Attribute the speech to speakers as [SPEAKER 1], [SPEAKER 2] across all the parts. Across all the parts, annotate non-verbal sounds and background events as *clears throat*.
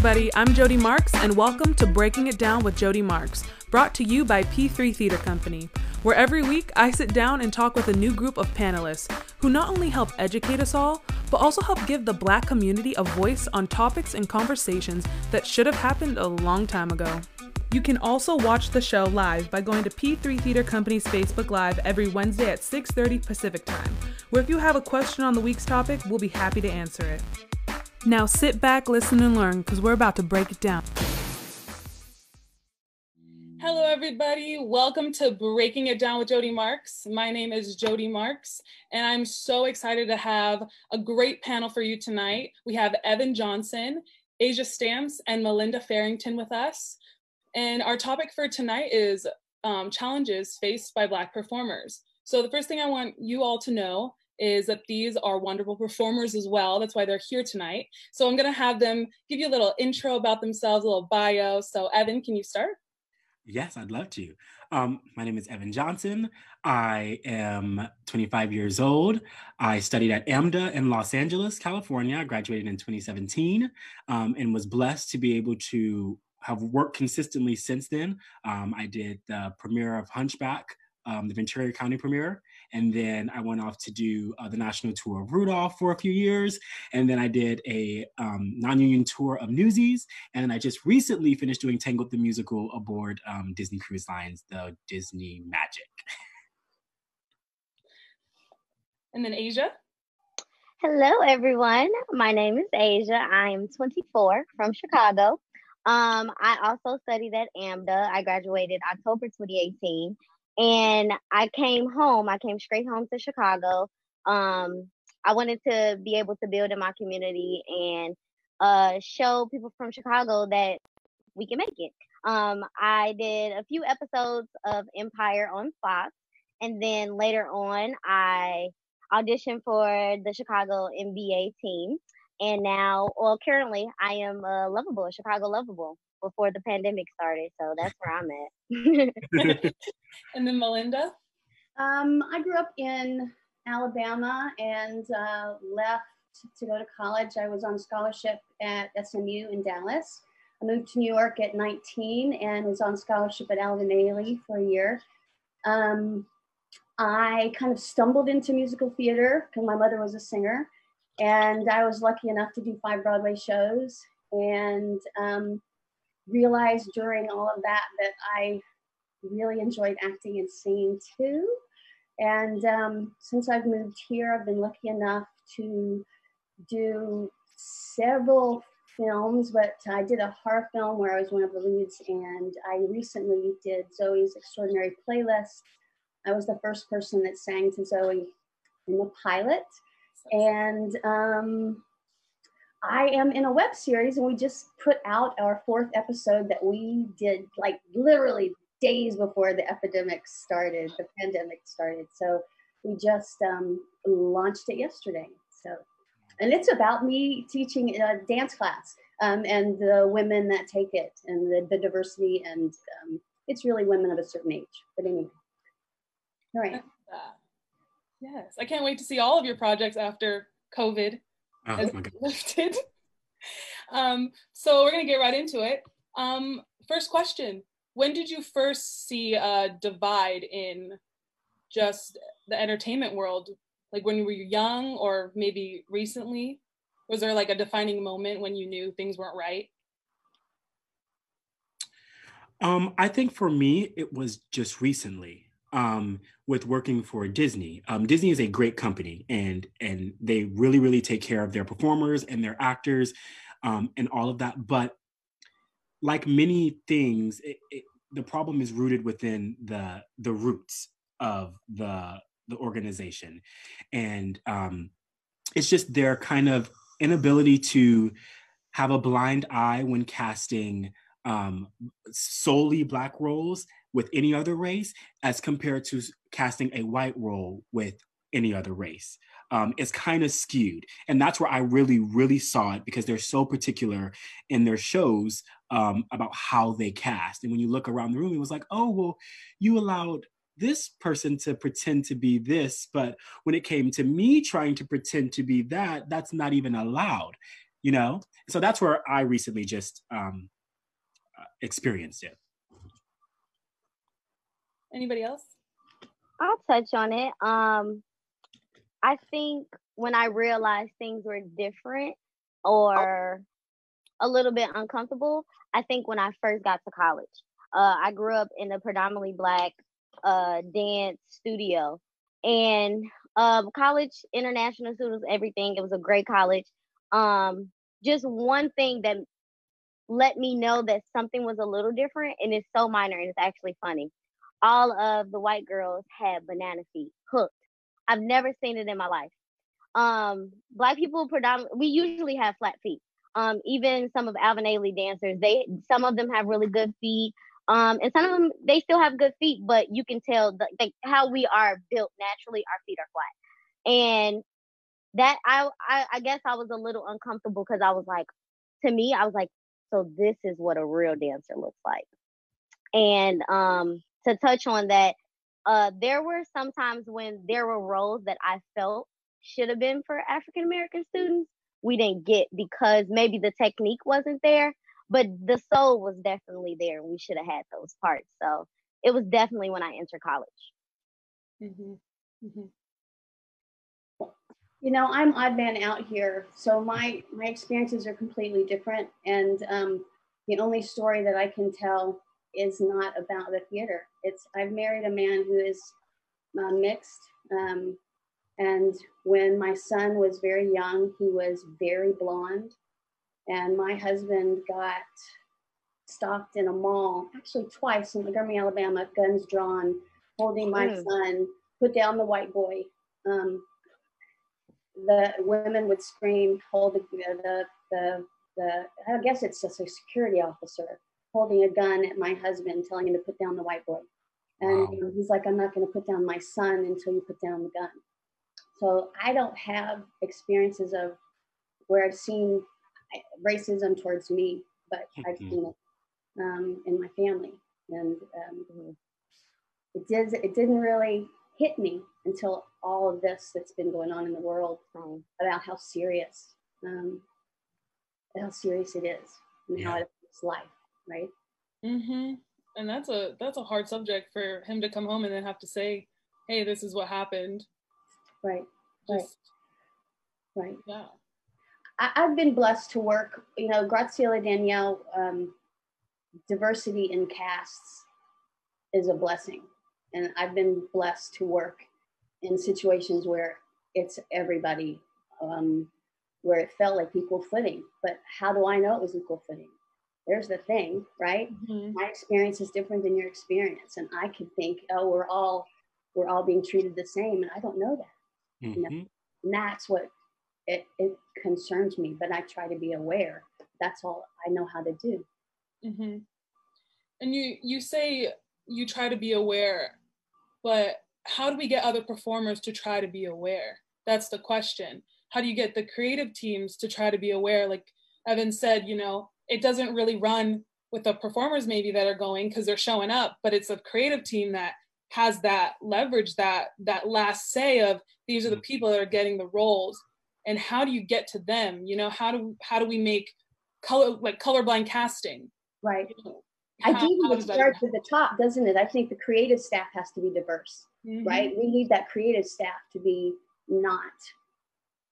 [SPEAKER 1] everybody, I'm Jody Marks, and welcome to Breaking It Down with Jody Marks, brought to you by P3 Theater Company, where every week I sit down and talk with a new group of panelists who not only help educate us all, but also help give the black community a voice on topics and conversations that should have happened a long time ago. You can also watch the show live by going to P3 Theater Company's Facebook Live every Wednesday at 6:30 Pacific Time, where if you have a question on the week's topic, we'll be happy to answer it. Now sit back, listen, and learn because we're about to break it down. Hello, everybody. Welcome to Breaking It Down with Jody Marks. My name is Jody Marks, and I'm so excited to have a great panel for you tonight. We have Evan Johnson, Asia Stamps, and Melinda Farrington with us. And our topic for tonight is um, challenges faced by Black performers. So, the first thing I want you all to know is that these are wonderful performers as well. That's why they're here tonight. So I'm going to have them give you a little intro about themselves, a little bio. So, Evan, can you start?
[SPEAKER 2] Yes, I'd love to. Um, my name is Evan Johnson. I am 25 years old. I studied at AMDA in Los Angeles, California. I graduated in 2017 um, and was blessed to be able to have worked consistently since then. Um, I did the premiere of Hunchback, um, the Ventura County premiere, and then I went off to do uh, the national tour of Rudolph for a few years. And then I did a um, non union tour of Newsies. And then I just recently finished doing Tangled the Musical aboard um, Disney Cruise Lines, the Disney Magic.
[SPEAKER 1] And then Asia.
[SPEAKER 3] Hello, everyone. My name is Asia. I am 24 from Chicago. Um, I also studied at AMDA. I graduated October 2018 and I came home. I came straight home to Chicago. Um, I wanted to be able to build in my community and uh, show people from Chicago that we can make it. Um, I did a few episodes of Empire on Fox, and then later on, I auditioned for the Chicago NBA team. And now, well, currently, I am a Luvabull, Chicago Luvabull before the pandemic started. So that's where I'm
[SPEAKER 1] at. *laughs* *laughs* and then Melinda?
[SPEAKER 4] Um, I grew up in Alabama and uh, left to go to college. I was on scholarship at SMU in Dallas. I moved to New York at 19 and was on scholarship at Alvin Ailey for a year. Um, I kind of stumbled into musical theater because my mother was a singer, and I was lucky enough to do five Broadway shows. And um, realized during all of that that I really enjoyed acting and singing too. And um, since I've moved here, I've been lucky enough to do several films, but I did a horror film where I was one of the leads, and I recently did Zoey's Extraordinary Playlist. I was the first person that sang to Zoe in the pilot. And um, I am in a web series, and we just put out our fourth episode that we did like literally days before the epidemic started, the pandemic started. So we just um, launched it yesterday. So, and it's about me teaching a dance class um, and the women that take it and the, the diversity, and um, it's really women of a certain age. But anyway, all right.
[SPEAKER 1] Yes, I can't wait to see all of your projects after COVID
[SPEAKER 2] Oh, has lifted. *laughs*
[SPEAKER 1] um, so we're gonna get right into it. Um, first question: When did you first see a divide in just the entertainment world? Like when you were young, or maybe recently? Was there like a defining moment when you knew things weren't right?
[SPEAKER 2] Um, I think for me, it was just recently um, with working for Disney. Um, Disney is a great company, and and they really really take care of their performers and their actors, um, and all of that. But like many things, it, it, the problem is rooted within the the roots of the the organization, and um, it's just their kind of inability to have a blind eye when casting um, solely black roles with any other race as compared to casting a white role with any other race. Um, it's kind of skewed. And that's where I really, really saw it because they're so particular in their shows um, about how they cast. And when you look around the room, it was like, oh, well, you allowed this person to pretend to be this. But when it came to me trying to pretend to be that, that's not even allowed. you know? So that's where I recently just um, uh, experienced it.
[SPEAKER 1] Anybody else?
[SPEAKER 3] I'll touch on it. Um, I think when I realized things were different or a little bit uncomfortable, I think when I first got to college. Uh, I grew up in a predominantly black uh, dance studio, and um, college, international students, everything. It was a great college. Um, just one thing that let me know that something was a little different, and it's so minor, and it's actually funny. All of the white girls had banana feet hooked. I've never seen it in my life. Um, black people predominantly, we usually have flat feet. Um, even some of Alvin Ailey dancers, they some of them have really good feet. Um, and some of them they still have good feet, but you can tell the, the, how we are built naturally. Our feet are flat, and that I, I I guess I was a little uncomfortable because I was like, to me, I was like, so this is what a real dancer looks like. And um, to touch on that, uh, there were some times when there were roles that I felt should have been for African American students we didn't get because maybe the technique wasn't there, but the soul was definitely there. We should have had those parts. So it was definitely when I entered college.
[SPEAKER 4] Mm-hmm. Mm-hmm. You know, I'm odd man out here, so my my experiences are completely different, and um, the only story that I can tell is not about the theater. It's I've married a man who is uh, mixed. Um, and when my son was very young, he was very blonde. And my husband got stopped in a mall, actually twice in Montgomery, Alabama, guns drawn, holding my mm. son, put down the white boy. Um, the women would scream, hold the, the, the, the, I guess it's just a security officer holding a gun at my husband, telling him to put down the white boy. And wow. he's like, I'm not going to put down my son until you put down the gun. So I don't have experiences of where I've seen racism towards me, but I've mm-hmm. seen it um, in my family, and um, it did. It didn't really hit me until all of this that's been going on in the world um, about how serious, um, how serious it is, and yeah. how it affects life, right?
[SPEAKER 1] Mm-hmm. And that's a that's a hard subject for him to come home and then have to say, "Hey, this is what happened."
[SPEAKER 4] Right. Just, right. Right.
[SPEAKER 1] Yeah.
[SPEAKER 4] I, have been blessed to work, you know, Graziella Danielle, um, diversity in casts is a blessing. And I've been blessed to work in situations where it's everybody, um, where it felt like equal footing. But how do I know it was equal footing? There's the thing, right? Mm-hmm. My experience is different than your experience. And I could think, oh, we're all we're all being treated the same. And I don't know that. Mm-hmm. You know? And that's what it, it concerns me, but I try to be aware. That's all I know how to do.
[SPEAKER 1] Mm-hmm. And you you say you try to be aware, but how do we get other performers to try to be aware? That's the question. How do you get the creative teams to try to be aware? Like Evan said, you know, it doesn't really run with the performers maybe that are going because they're showing up, but it's a creative team that has that leverage that that last say of these are the mm. people that are getting the roles and how do you get to them you know how do how do we make color like colorblind casting
[SPEAKER 4] right you know, how, I think it starts at the top, doesn't it? I think the creative staff has to be diverse, mm-hmm. right? We need that creative staff to be not,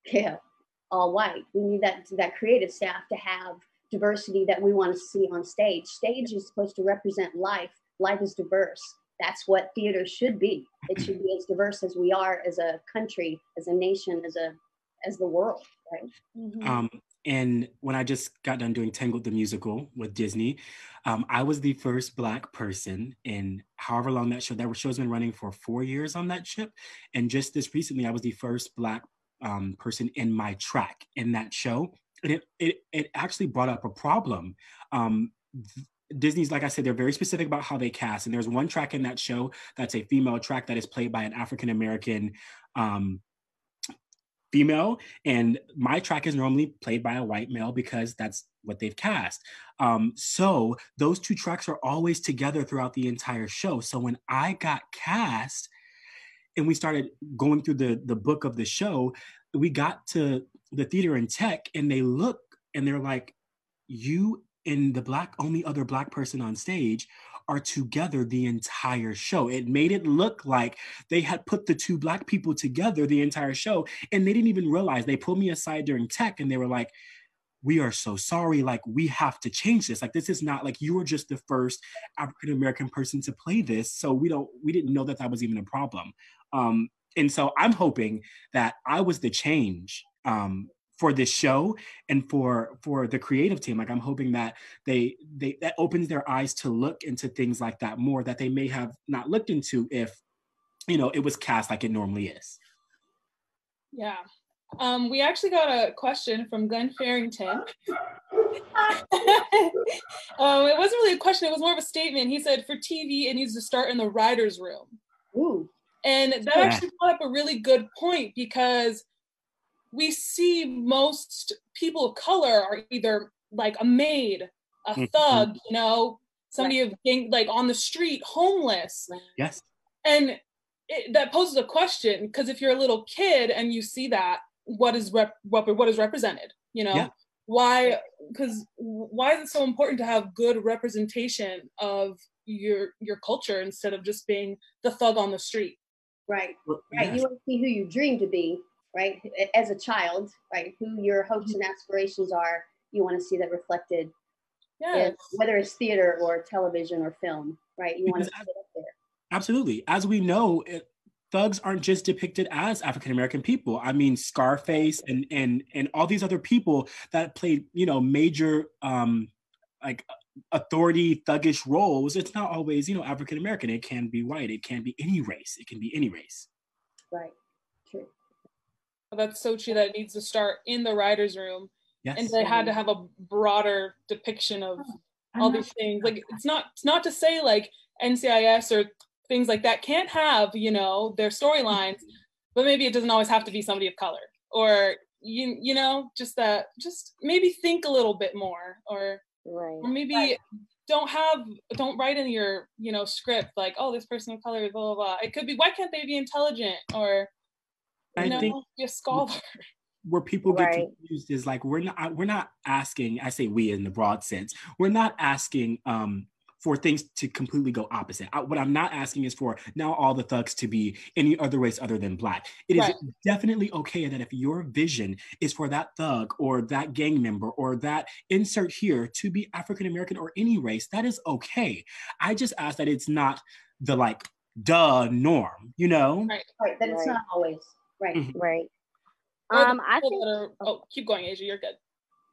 [SPEAKER 4] yeah, *laughs* all white. We need that that creative staff to have diversity that we want to see on stage. Stage is supposed to represent life. Life is diverse that's what theater should be. It should be as diverse as we are as a country, as a nation, as a as the world, right?
[SPEAKER 2] Mm-hmm. Um, and when I just got done doing Tangled the musical with Disney, um, I was the first Black person in however long that show. That show's been running for four years on that ship, and just this recently, I was the first Black um, person in my track in that show. And it, it, it actually brought up a problem. Um, Disney's, like I said, they're very specific about how they cast. And there's one track in that show that's a female track that is played by an African American um, female. And my track is normally played by a white male because that's what they've cast. Um, so those two tracks are always together throughout the entire show. So when I got cast and we started going through the, the book of the show, we got to the theater in tech and they look and they're like, you and the black only other black person on stage are together the entire show. It made it look like they had put the two black people together the entire show, and they didn't even realize. They pulled me aside during tech, and they were like, "We are so sorry. Like, we have to change this. Like, this is not like you were just the first African American person to play this, so we don't. We didn't know that that was even a problem." Um, and so I'm hoping that I was the change um, for this show and for for the creative team like i'm hoping that they they that opens their eyes to look into things like that more that they may have not looked into if you know it was cast like it normally is
[SPEAKER 1] yeah um, we actually got a question from Glenn Farrington. *laughs* um, it wasn't really a question, it was more of a statement. He said, for TV, it needs to start in the writer's room.
[SPEAKER 4] Ooh.
[SPEAKER 1] And that yeah. actually brought up a really good point because we see most people of color are either like a maid, a mm-hmm. thug, you know, somebody right. of gang, like on the street, homeless.
[SPEAKER 2] Yes.
[SPEAKER 1] And it, that poses a question because if you're a little kid and you see that, what is rep, what, what is represented? You know, yeah. why? Because why is it so important to have good representation of your your culture instead of just being the thug on the street?
[SPEAKER 4] Right, right. Yes. You want to see who you dream to be, right? As a child, right? Who your hopes and aspirations are, you want to see that reflected.
[SPEAKER 1] Yes.
[SPEAKER 4] whether it's theater or television or film, right? You want to see it up there.
[SPEAKER 2] Absolutely. As we know, it, thugs aren't just depicted as African American people. I mean, Scarface and and and all these other people that played, you know, major um like authority thuggish roles. It's not always, you know, African American. It can be white. It can be any race. It can be any race.
[SPEAKER 4] Right. True
[SPEAKER 1] that's so true that it needs to start in the writer's room. Yes. And they had to have a broader depiction of oh, all these things. Like it's not it's not to say like NCIS or things like that can't have, you know, their storylines, but maybe it doesn't always have to be somebody of color. Or you you know, just that just maybe think a little bit more or
[SPEAKER 3] right.
[SPEAKER 1] or maybe right. don't have don't write in your, you know, script like, oh, this person of color, blah blah blah. It could be why can't they be intelligent or I know, think be a scholar.
[SPEAKER 2] Where people get right. confused is like we're not we're not asking. I say we in the broad sense. We're not asking um, for things to completely go opposite. I, what I'm not asking is for now all the thugs to be any other race other than black. It is right. definitely okay that if your vision is for that thug or that gang member or that insert here to be African American or any race, that is okay. I just ask that it's not the like duh norm, you know?
[SPEAKER 4] Right, right. That it's not always. Right.
[SPEAKER 3] Mm-hmm. Right. Um, I think.
[SPEAKER 1] Are, oh, keep going, Asia. You're good.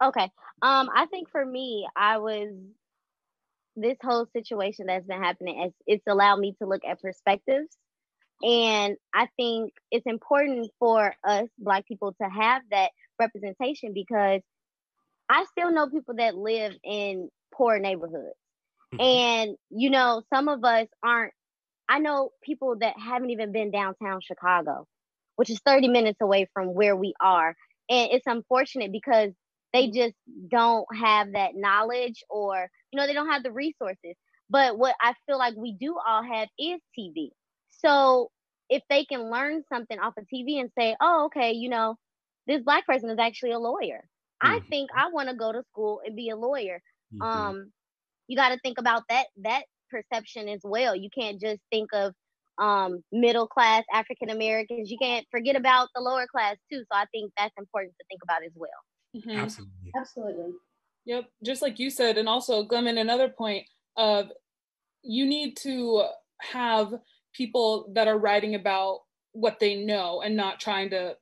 [SPEAKER 3] Okay. Um, I think for me, I was this whole situation that's been happening. It's, it's allowed me to look at perspectives, and I think it's important for us Black people to have that representation because I still know people that live in poor neighborhoods, mm-hmm. and you know, some of us aren't. I know people that haven't even been downtown Chicago which is 30 minutes away from where we are. And it's unfortunate because they just don't have that knowledge or, you know, they don't have the resources. But what I feel like we do all have is TV. So if they can learn something off of TV and say, oh, okay, you know, this black person is actually a lawyer. Mm-hmm. I think I want to go to school and be a lawyer. Mm-hmm. Um, you got to think about that that perception as well. You can't just think of um, middle class African Americans. You can't forget about the lower class too. So I think that's important to think about as well.
[SPEAKER 2] Mm-hmm. Absolutely.
[SPEAKER 4] Absolutely.
[SPEAKER 1] Yep. Just like you said, and also Glenn, another point of you need to have people that are writing about what they know and not trying to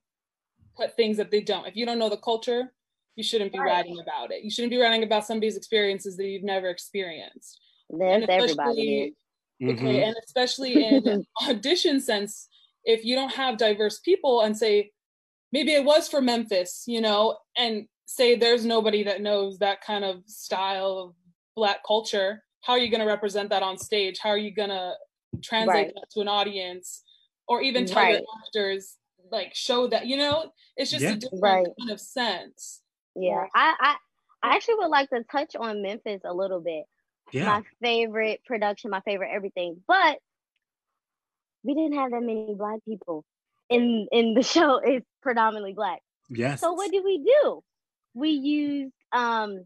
[SPEAKER 1] put things that they don't. If you don't know the culture, you shouldn't be right. writing about it. You shouldn't be writing about somebody's experiences that you've never experienced.
[SPEAKER 3] There's everybody.
[SPEAKER 1] Mm-hmm. Okay, and especially in *laughs* audition sense, if you don't have diverse people and say, maybe it was for Memphis, you know, and say there's nobody that knows that kind of style of black culture, how are you going to represent that on stage? How are you going to translate right. that to an audience? Or even tell right. your actors, like, show that, you know, it's just yeah. a different right. kind of sense.
[SPEAKER 3] Yeah, I, I, I actually would like to touch on Memphis a little bit
[SPEAKER 2] yeah.
[SPEAKER 3] my favorite production, my favorite everything. But we didn't have that many black people in in the *laughs* show. is predominantly black.
[SPEAKER 2] Yes.
[SPEAKER 3] So what did we do? We used um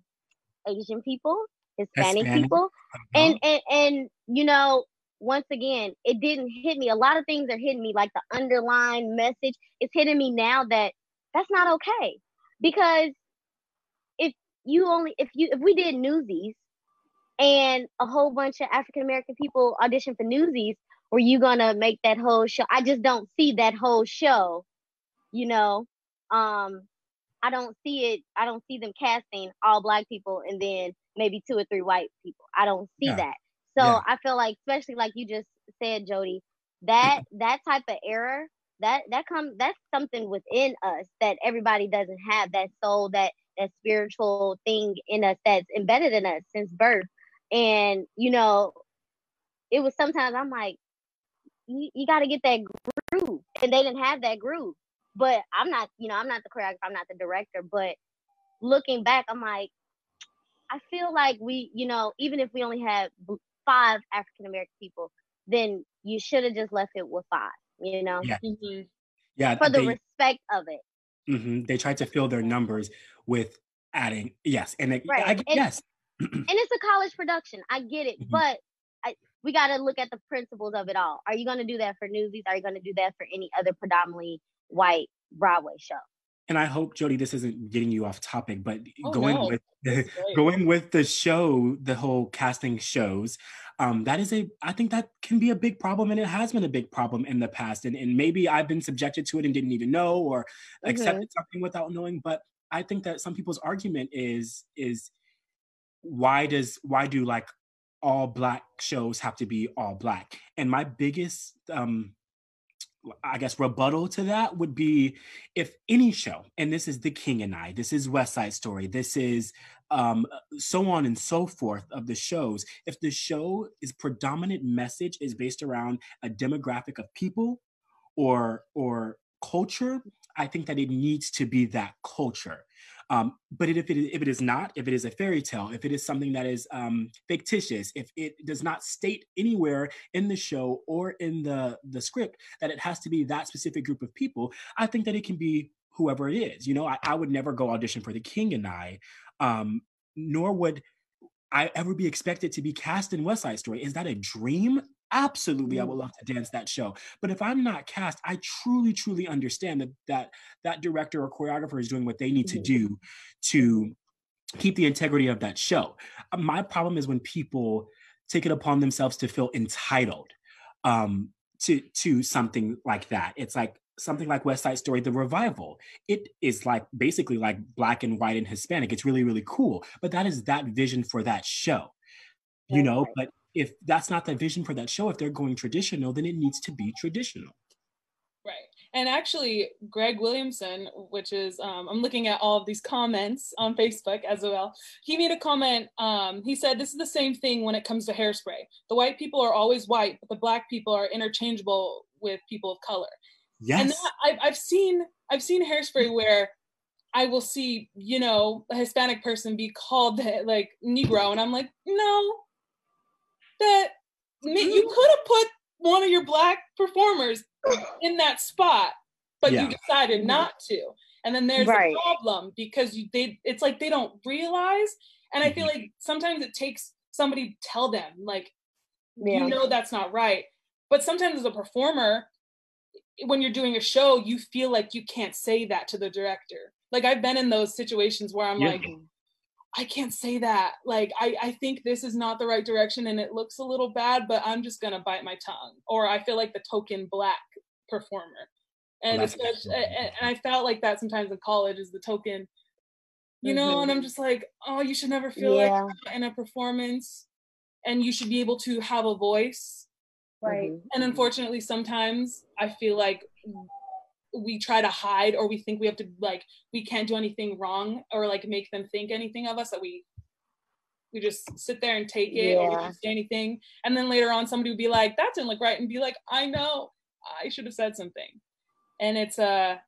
[SPEAKER 3] Asian people, Hispanic, Hispanic. people, uh-huh. and and and you know, once again, it didn't hit me. A lot of things are hitting me, like the underlying message is hitting me now that that's not okay because if you only if you if we did Newsies and a whole bunch of African American people audition for Newsies, were you gonna make that whole show? I just don't see that whole show, you know. Um, I don't see it. I don't see them casting all black people and then maybe two or three white people. I don't see yeah. that. So yeah. I feel like, especially like you just said, Jody, that that type of error that that comes that's something within us that everybody doesn't have that soul that that spiritual thing in us that's embedded in us since birth and you know it was sometimes i'm like you, you got to get that groove. And they didn't have that groove. But i'm not you know i'm not the choreographer i'm not the director. But looking back i'm like i feel like we you know even if we only had five african american people then you should have just left it with five you know?
[SPEAKER 2] Yeah, mm-hmm. yeah
[SPEAKER 3] for the they, respect of it.
[SPEAKER 2] Mm-hmm. they tried to fill their numbers with adding yes and it, right. I,
[SPEAKER 3] and,
[SPEAKER 2] yes.
[SPEAKER 3] and it's a college production. I get it. Mm-hmm. but we got to look at the principles of it all are you going to do that for newsies are you going to do that for any other predominantly white broadway show
[SPEAKER 2] and I hope Jody, this isn't getting you off topic, but oh, going no. with the, *laughs* going with the show, the whole casting shows, um, that is a i think that can be a big problem and it has been a big problem in the past and, and maybe i've been subjected to it and didn't even know or mm-hmm. accepted something without knowing but i think that some people's argument is is why does why do like all black shows have to be all black and my biggest um I guess rebuttal to that would be if any show, and this is The King and I, this is West Side Story, this is um, so on and so forth of the shows. If the show is predominant message is based around a demographic of people or or culture, I think that it needs to be that culture. Um, but if it, if it is not, if it is a fairy tale, if it is something that is um, fictitious, if it does not state anywhere in the show or in the the script that it has to be that specific group of people, I think that it can be whoever it is. You know, I, I would never go audition for The King and I um, nor would I ever be expected to be cast in West Side Story. Is that a dream? Absolutely, I would mm. love to dance that show. But if I'm not cast, I truly, truly understand that that that director or choreographer is doing what they need to mm. do to keep the integrity of that show. Uh, my problem is when people take it upon themselves to feel entitled um, to to something like that. It's like something like West Side Story, the revival, it is like basically like black and white and Hispanic. It's really, really cool. But that is that vision for that show, you know. But if that's not the vision for that show, if they're going traditional, then it needs to be traditional.
[SPEAKER 1] Right. And actually, Greg Williamson, which is, um, I'm looking at all of these comments on Facebook as well. He made a comment. Um, he said, This is the same thing when it comes to hairspray. The white people are always white, but the black people are interchangeable with people of color.
[SPEAKER 2] Yes.
[SPEAKER 1] And I've, I've seen I've seen hairspray where I will see, you know, a Hispanic person be called like Negro, and I'm like, no, that you could have put one of your black performers in that spot, but yeah. you decided not to. And then there's right. a problem because you they it's like they don't realize. And I feel mm-hmm. like sometimes it takes somebody to tell them, like, yeah. you know that's not right. But sometimes as a performer, when you're doing a show, you feel like you can't say that to the director. Like I've been in those situations where I'm yeah. like, I can't say that. Like I, I think this is not the right direction and it looks a little bad, but I'm just gonna bite my tongue. Or I feel like the token black performer. And especially and, and I felt like that sometimes in college is the token, you know, mm-hmm. and I'm just like, oh, you should never feel yeah. like in a performance and you should be able to have a voice
[SPEAKER 3] Right.
[SPEAKER 1] Mm-hmm. And unfortunately, sometimes I feel like we try to hide or we think we have to like we can't do anything wrong or like make them think anything of us that we we just sit there and take it yeah. or we don't say anything. And then later on somebody would be like that didn't look right and be like i know. I should have said something. And it's a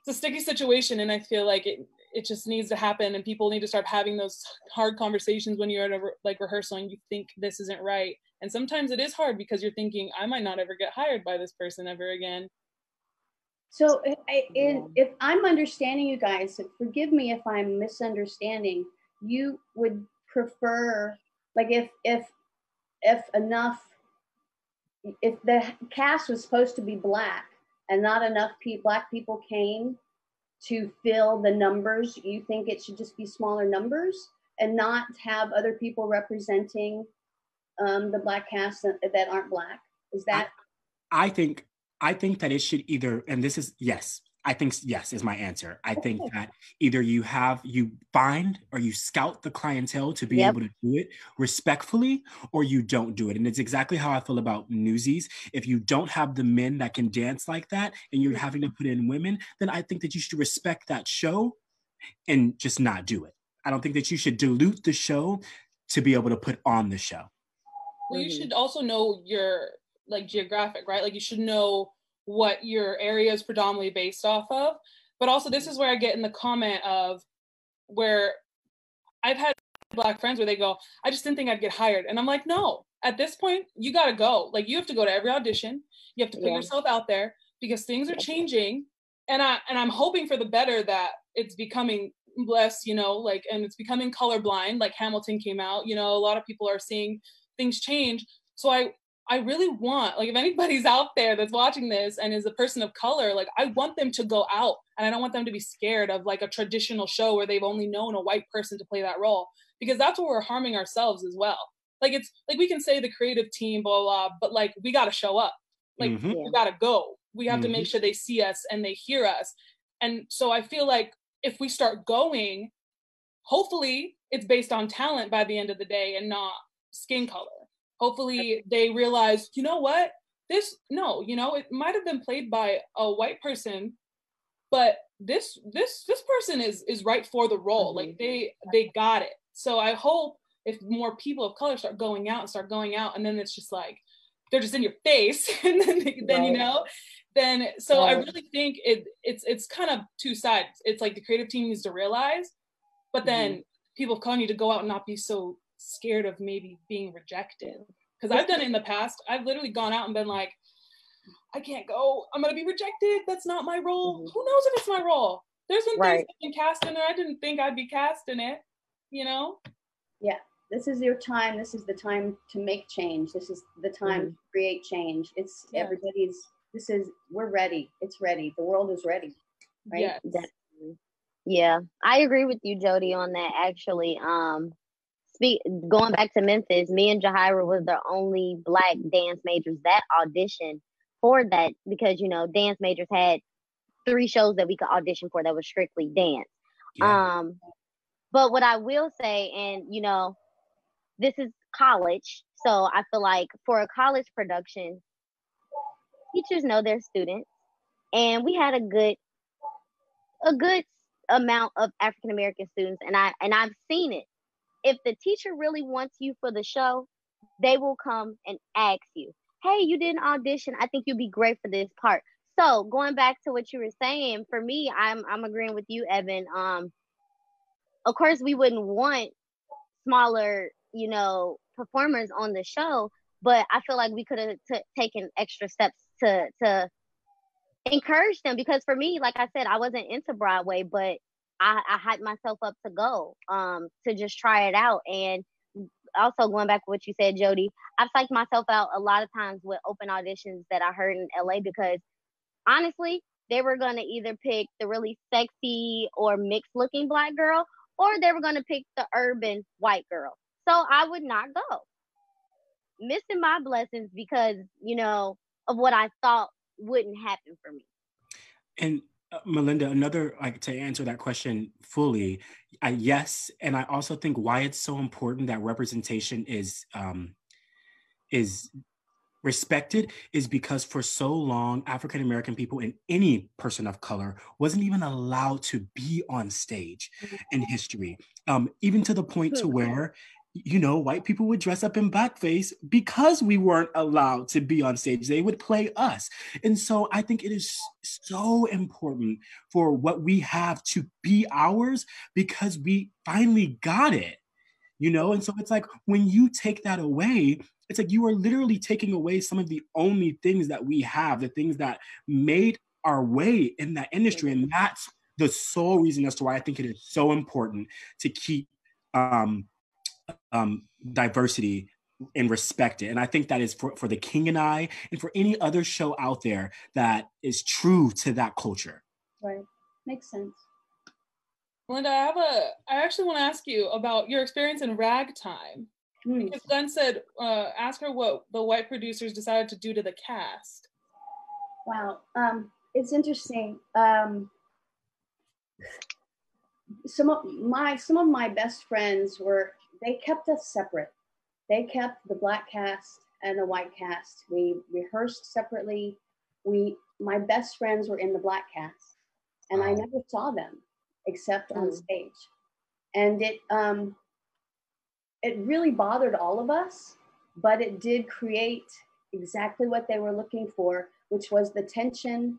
[SPEAKER 1] it's a sticky situation and i feel like it it just needs to happen and people need to start having those hard conversations when you're at a re- like rehearsal and you think this isn't right. And sometimes it is hard because you're thinking i might not ever get hired by this person ever again
[SPEAKER 4] So, I, in, if I'm understanding you guys, forgive me if I'm misunderstanding. You would prefer, like, if if if enough, if the cast was supposed to be black and not enough pe- black people came to fill the numbers, you think it should just be smaller numbers and not have other people representing um, the black cast that, that aren't black? Is that?
[SPEAKER 2] I, I think I think that it should either, and this is yes, I think yes is my answer. I think that either you have you find or you scout the clientele to be yep. able to do it respectfully, or you don't do it. And it's exactly how I feel about Newsies. If you don't have the men that can dance like that, and you're having to put in women, then I think that you should respect that show and just not do it. I don't think that you should dilute the show to be able to put on the show.
[SPEAKER 1] Well, you mm-hmm. should also know your like geographic, right? Like you should know what your area is predominantly based off of. But also, this is where I get in the comment of where I've had black friends where they go, I just didn't think I'd get hired. And I'm like, no, at this point, you got to go. Like, you have to go to every audition. You have to put yeah. yourself out there because things are changing. And I and I'm hoping for the better that it's becoming less, you know, like and it's becoming colorblind. Like Hamilton came out, you know, a lot of people are seeing things change. So I I really want, like, if anybody's *laughs* out there that's watching this and is a person of color, like, I want them to go out and I don't want them to be scared of like a traditional show where they've only known a white person to play that role because that's where we're harming ourselves as well. Like, it's like we can say the creative team, blah, blah, blah but like, we got to show up. Like, mm-hmm. we got to go. We have mm-hmm. to make mm-hmm. sure they see us and they hear us. And so I feel like if we start going, hopefully it's based on talent by the end of the day and not skin color hopefully they realize you know what this no you know it might have been played by a white person but this this this person is is right for the role mm-hmm. like they they got it so i hope if more people of color start going out and start going out and then it's just like they're just in your face *laughs* and then then right. you know then so right. i really think it it's it's kind of two sides it's like the creative team needs to realize but then mm-hmm. people of color need to go out and not be so scared of maybe being rejected. Because I've done it in the past. I've literally gone out and been like, I can't go. I'm gonna be rejected. That's not my role. Mm-hmm. Who knows if it's my role? There's been right. things been cast in there. I didn't think I'd be cast in it. You know?
[SPEAKER 4] Yeah. This is your time. This is the time to make change. This is the time mm-hmm. to create change. It's yes. everybody's. This is we're ready. It's ready. The world is ready. Right. Yes.
[SPEAKER 3] Definitely. Yeah, I agree with you, Jody, on that. Actually, um, speak going back to Memphis, me and Jahira was the only black dance majors that auditioned for that because you know dance majors had three shows that we could audition for that was strictly dance. Yeah. Um, but what I will say, and you know, this is college, so I feel like for a college production, teachers know their students, and we had a good, a good amount of African American students, and I and I've seen it if the teacher really wants you for the show, they will come and ask you, hey, you did an audition. I think you'd be great for this part. So going back to what you were saying, for me, I'm I'm agreeing with you, Evan. Um, of course, we wouldn't want smaller, you know, performers on the show, but I feel like we could have t- taken extra steps to to encourage them because for me, like I said, I wasn't into Broadway, but I, I hyped myself up to go, um, to just try it out. And also going back to what you said, Jody, I've psyched myself out a lot of times with open auditions that I heard in LA because honestly, they were gonna either pick the really sexy or mixed looking black girl, or they were gonna pick the urban white girl. So I would not go. Missing my blessings because, you know, of what I thought wouldn't happen for me.
[SPEAKER 2] And uh, Melinda, another like to answer that question fully, I, yes, and I also think why it's so important that representation is um, is respected is because for so long African American people and any person of color wasn't even allowed to be on stage in mm-hmm. history, um, even to the point to where you know, white people would dress up in blackface because we weren't allowed to be on stage. They would play us. And so I think it is so important for what we have to be ours because we finally got it, you know? And so it's like when you take that away, it's like you are literally taking away some of the only things that we have, the things that made our way in that industry. And that's the sole reason as to why I think it is so important to keep um, um, diversity and respect it. And I think that is for, for the King and I and for any other show out there that is true to that culture.
[SPEAKER 4] Right. Makes sense.
[SPEAKER 1] Linda, I have a I actually want to ask you about your experience in ragtime. Mm. Because Glenn said, uh, ask her what the white producers decided to do to the cast.
[SPEAKER 4] Wow. Um, it's interesting. Um, some of my some of my best friends were they kept us separate they kept the black cast and the white cast. We rehearsed separately. We, my best friends were in the black cast, and wow. I never saw them except mm. on stage. And it, um, it really bothered all of us, but it did create exactly what they were looking for, which was the tension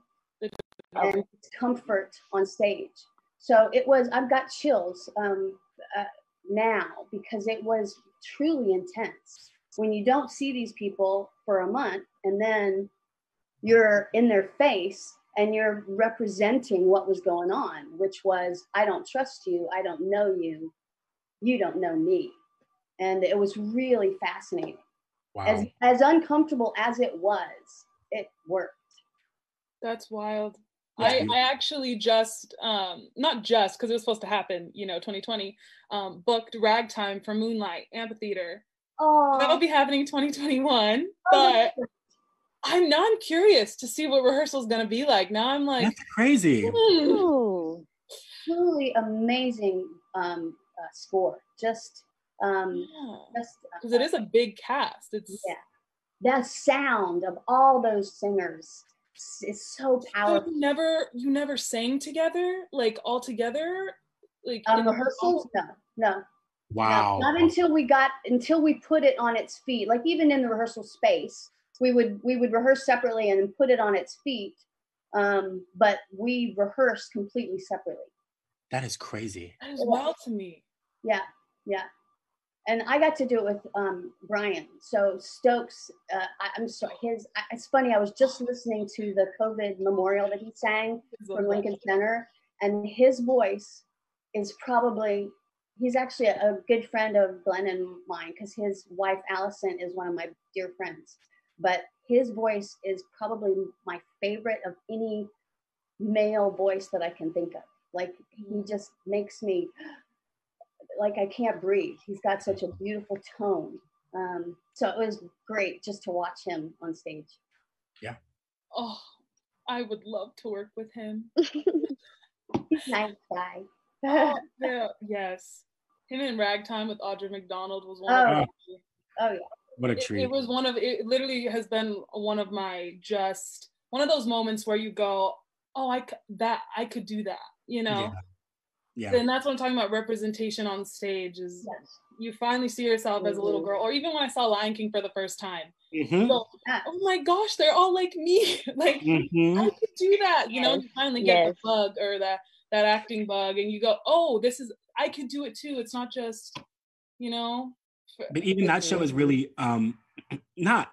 [SPEAKER 4] and comfort on stage. So it was, I've got chills um, uh, now because it was truly intense when you don't see these people for a month and then you're in their face and you're representing what was going on, which was, I don't trust you, I don't know you, you don't know me. And it was really fascinating. Wow. As, as uncomfortable as it was, it worked.
[SPEAKER 1] That's wild. I, I actually just um not just because it was supposed to happen you know 2020 um booked ragtime for moonlight amphitheater. Oh that'll be happening 2021 oh, but i'm now i'm curious to see what rehearsal's gonna be like. Now i'm like
[SPEAKER 2] that's crazy.
[SPEAKER 4] hmm. truly amazing um uh, score. Just um
[SPEAKER 1] yeah. just because uh, it is a big cast. It's
[SPEAKER 4] yeah. That sound of all those singers it's so powerful.
[SPEAKER 1] So you never you never sang together like all together like
[SPEAKER 4] um, rehearsals? No, no.
[SPEAKER 2] Wow.
[SPEAKER 4] No, not until we got until we put it on its feet. Like even in the rehearsal space, we would we would rehearse separately and put it on its feet. Um, but we rehearsed completely separately.
[SPEAKER 2] That is crazy.
[SPEAKER 1] That is wild to me.
[SPEAKER 4] Yeah, yeah and I got to do it with um, Brian. So Stokes, uh, I, am sorry, his. I, it's funny. I was just listening to the COVID memorial that he sang from Lincoln Center, and his voice is probably. He's actually a, a good friend of Glenn and mine because his wife Allyson is one of my dear friends. But his voice is probably my favorite of any male voice that I can think of. Like he just makes me like I can't breathe. He's got such a beautiful tone. Um, so it was great just to watch him on stage.
[SPEAKER 2] Yeah.
[SPEAKER 1] Oh, I would love to work with him. *laughs*
[SPEAKER 4] He's nice guy.
[SPEAKER 1] oh, *laughs* yeah, yes. Him in Ragtime with Audra McDonald was one oh. of
[SPEAKER 4] Oh yeah.
[SPEAKER 2] What a treat.
[SPEAKER 1] It, it was one of it literally has been one of my just one of those moments where you go, "Oh, I that I could do that." You know. Yeah
[SPEAKER 2] yeah
[SPEAKER 1] and that's what i'm talking about representation on stage is yes. you finally see yourself mm-hmm. as a little girl or even when i saw lion king for the first time mm-hmm. go, oh my gosh they're all like me *laughs* like mm-hmm. i could do that you know you finally get yes. the bug or that that acting bug and you go oh this is i could do it too it's not just you know
[SPEAKER 2] but even that show is really um *clears throat* not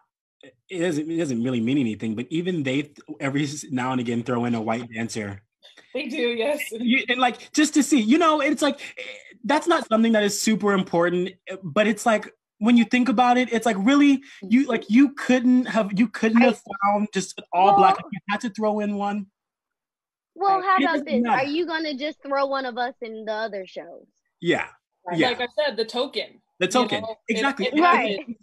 [SPEAKER 2] it doesn't it doesn't really mean anything but even they every now and again throw in a white dancer *laughs*
[SPEAKER 1] they do, yes. *laughs*
[SPEAKER 2] You, and like just to see, you know, it's like that's not something that is super important, but it's like when you think about it, it's like really you like you couldn't have you couldn't I, have found just all well, black. You had to throw in one.
[SPEAKER 3] Well, how about this? Matter. Are you gonna just throw one of us in the other shows?
[SPEAKER 2] Yeah.
[SPEAKER 1] Like,
[SPEAKER 2] yeah.
[SPEAKER 1] like I said, the token.
[SPEAKER 2] The token. You know, exactly. It, it, right it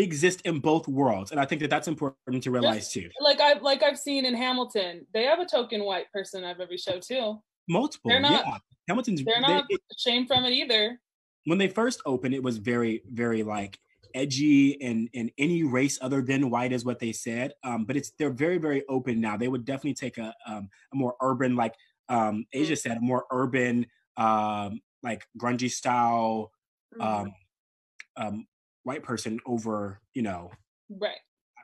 [SPEAKER 2] exists in both worlds and i think that that's important to realize too.
[SPEAKER 1] Like i've like i've seen in hamilton they have a token white person of every show too.
[SPEAKER 2] Multiple they're not yeah. hamilton's
[SPEAKER 1] they're not they, ashamed from it either.
[SPEAKER 2] When they first opened it was very very like edgy and and any race other than white is what they said um but it's they're very very open now. They would definitely take a um a more urban like um asia said a more urban um like grungy style mm-hmm. um um white person over, you know,
[SPEAKER 1] right,